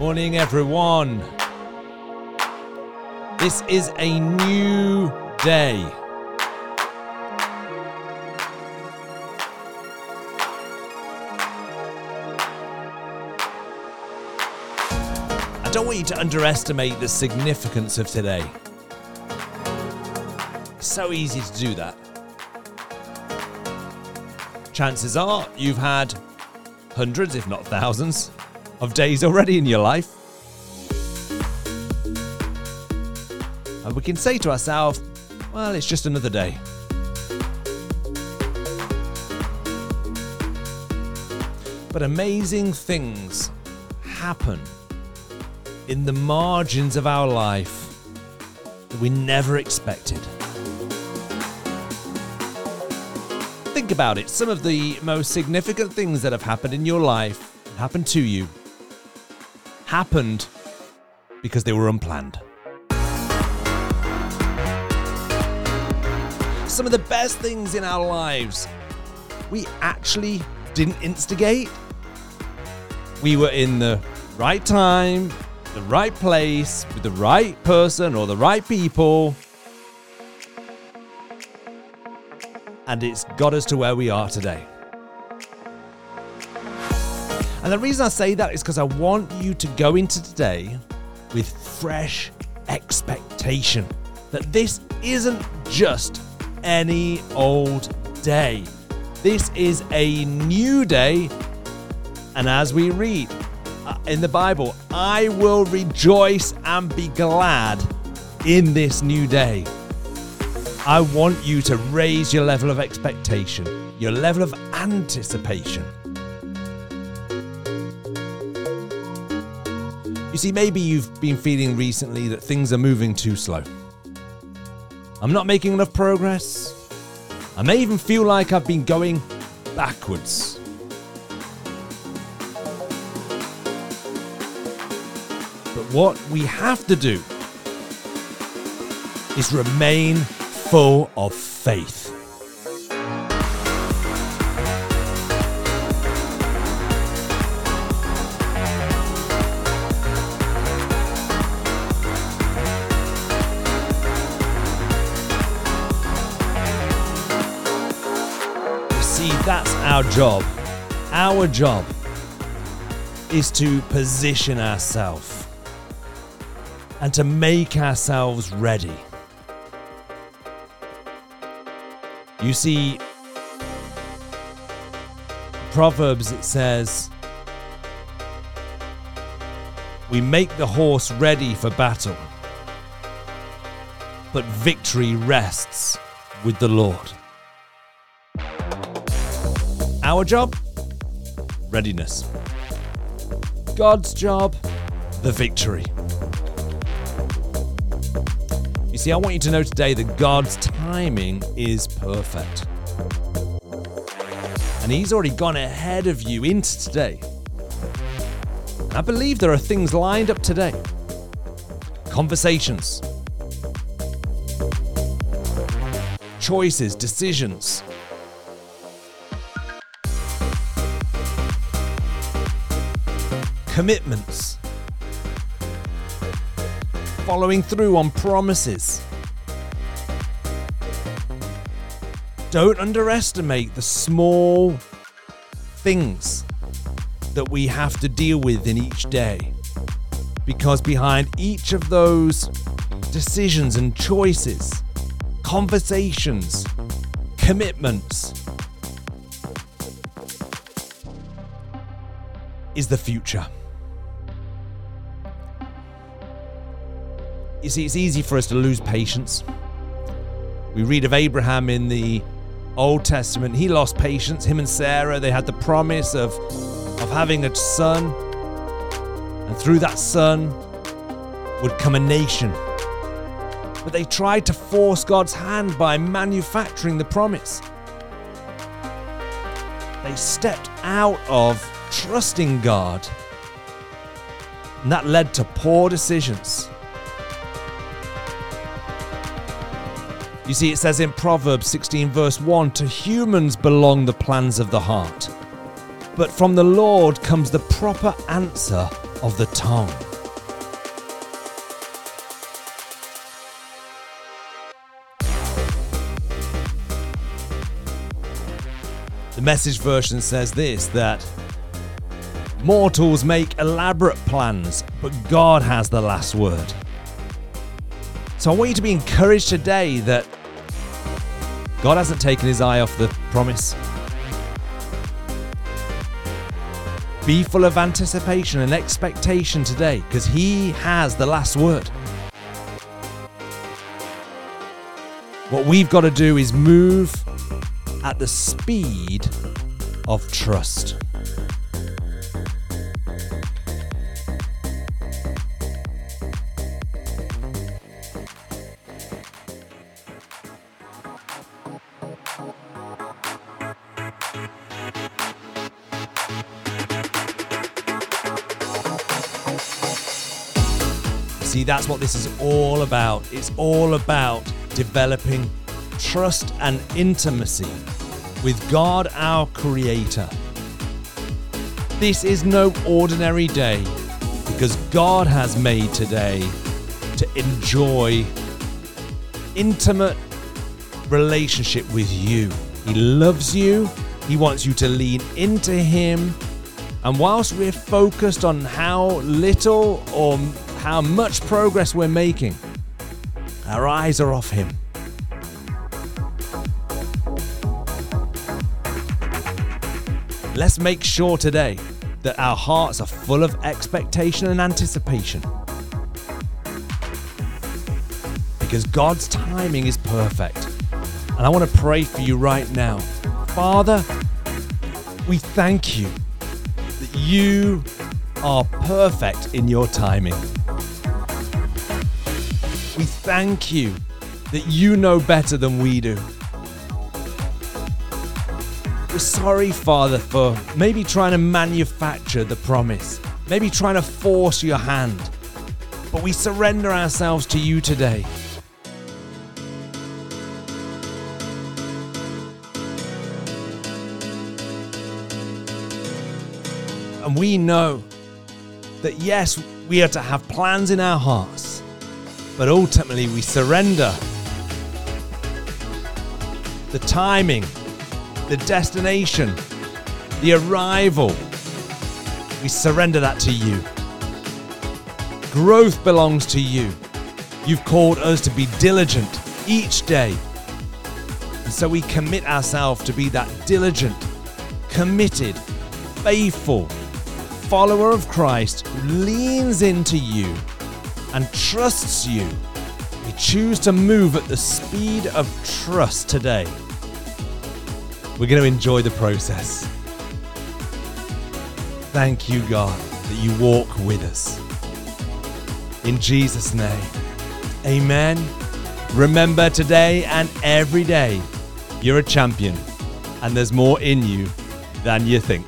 Morning, everyone. This is a new day. I don't want you to underestimate the significance of today. It's so easy to do that. Chances are you've had hundreds, if not thousands, of days already in your life. And we can say to ourselves, well, it's just another day. But amazing things happen in the margins of our life that we never expected. Think about it. Some of the most significant things that have happened in your life, happened to you, happened because they were unplanned. Some of the best things in our lives, we actually didn't instigate. We were in the right time, the right place, with the right person or the right people. And it's got us to where we are today. And the reason I say that is because I want you to go into today with fresh expectation that this isn't just any old day. This is a new day. And as we read uh, in the Bible, I will rejoice and be glad in this new day. I want you to raise your level of expectation, your level of anticipation. You see, maybe you've been feeling recently that things are moving too slow. I'm not making enough progress. I may even feel like I've been going backwards. But what we have to do is remain full of faith. Our job. Our job is to position ourselves and to make ourselves ready. You see, Proverbs it says, We make the horse ready for battle, but victory rests with the Lord. Our job? Readiness. God's job? The victory. You see, I want you to know today that God's timing is perfect. And He's already gone ahead of you into today. And I believe there are things lined up today conversations, choices, decisions. Commitments following through on promises. Don't underestimate the small things that we have to deal with in each day. Because behind each of those decisions and choices, conversations, commitments, is the future. You see, it's easy for us to lose patience. We read of Abraham in the Old Testament. He lost patience. Him and Sarah, they had the promise of, of having a son. And through that son would come a nation. But they tried to force God's hand by manufacturing the promise. They stepped out of trusting God. And that led to poor decisions. You see, it says in Proverbs 16, verse 1 To humans belong the plans of the heart, but from the Lord comes the proper answer of the tongue. The message version says this that mortals make elaborate plans, but God has the last word. So I want you to be encouraged today that God hasn't taken his eye off the promise. Be full of anticipation and expectation today because he has the last word. What we've got to do is move at the speed of trust. See, that's what this is all about. It's all about developing trust and intimacy with God, our Creator. This is no ordinary day because God has made today to enjoy intimate relationship with you. He loves you. He wants you to lean into Him. And whilst we're focused on how little or how much progress we're making, our eyes are off Him. Let's make sure today that our hearts are full of expectation and anticipation. Because God's timing is perfect. And I want to pray for you right now. Father, we thank you that you are perfect in your timing. We thank you that you know better than we do. We're sorry, Father, for maybe trying to manufacture the promise, maybe trying to force your hand. But we surrender ourselves to you today. And we know that yes, we are to have plans in our hearts, but ultimately we surrender the timing, the destination, the arrival. We surrender that to you. Growth belongs to you. You've called us to be diligent each day. And so we commit ourselves to be that diligent, committed, faithful follower of Christ who leans into you and trusts you. We choose to move at the speed of trust today. We're going to enjoy the process. Thank you, God, that you walk with us. In Jesus' name, amen. Remember today and every day, you're a champion, and there's more in you than you think.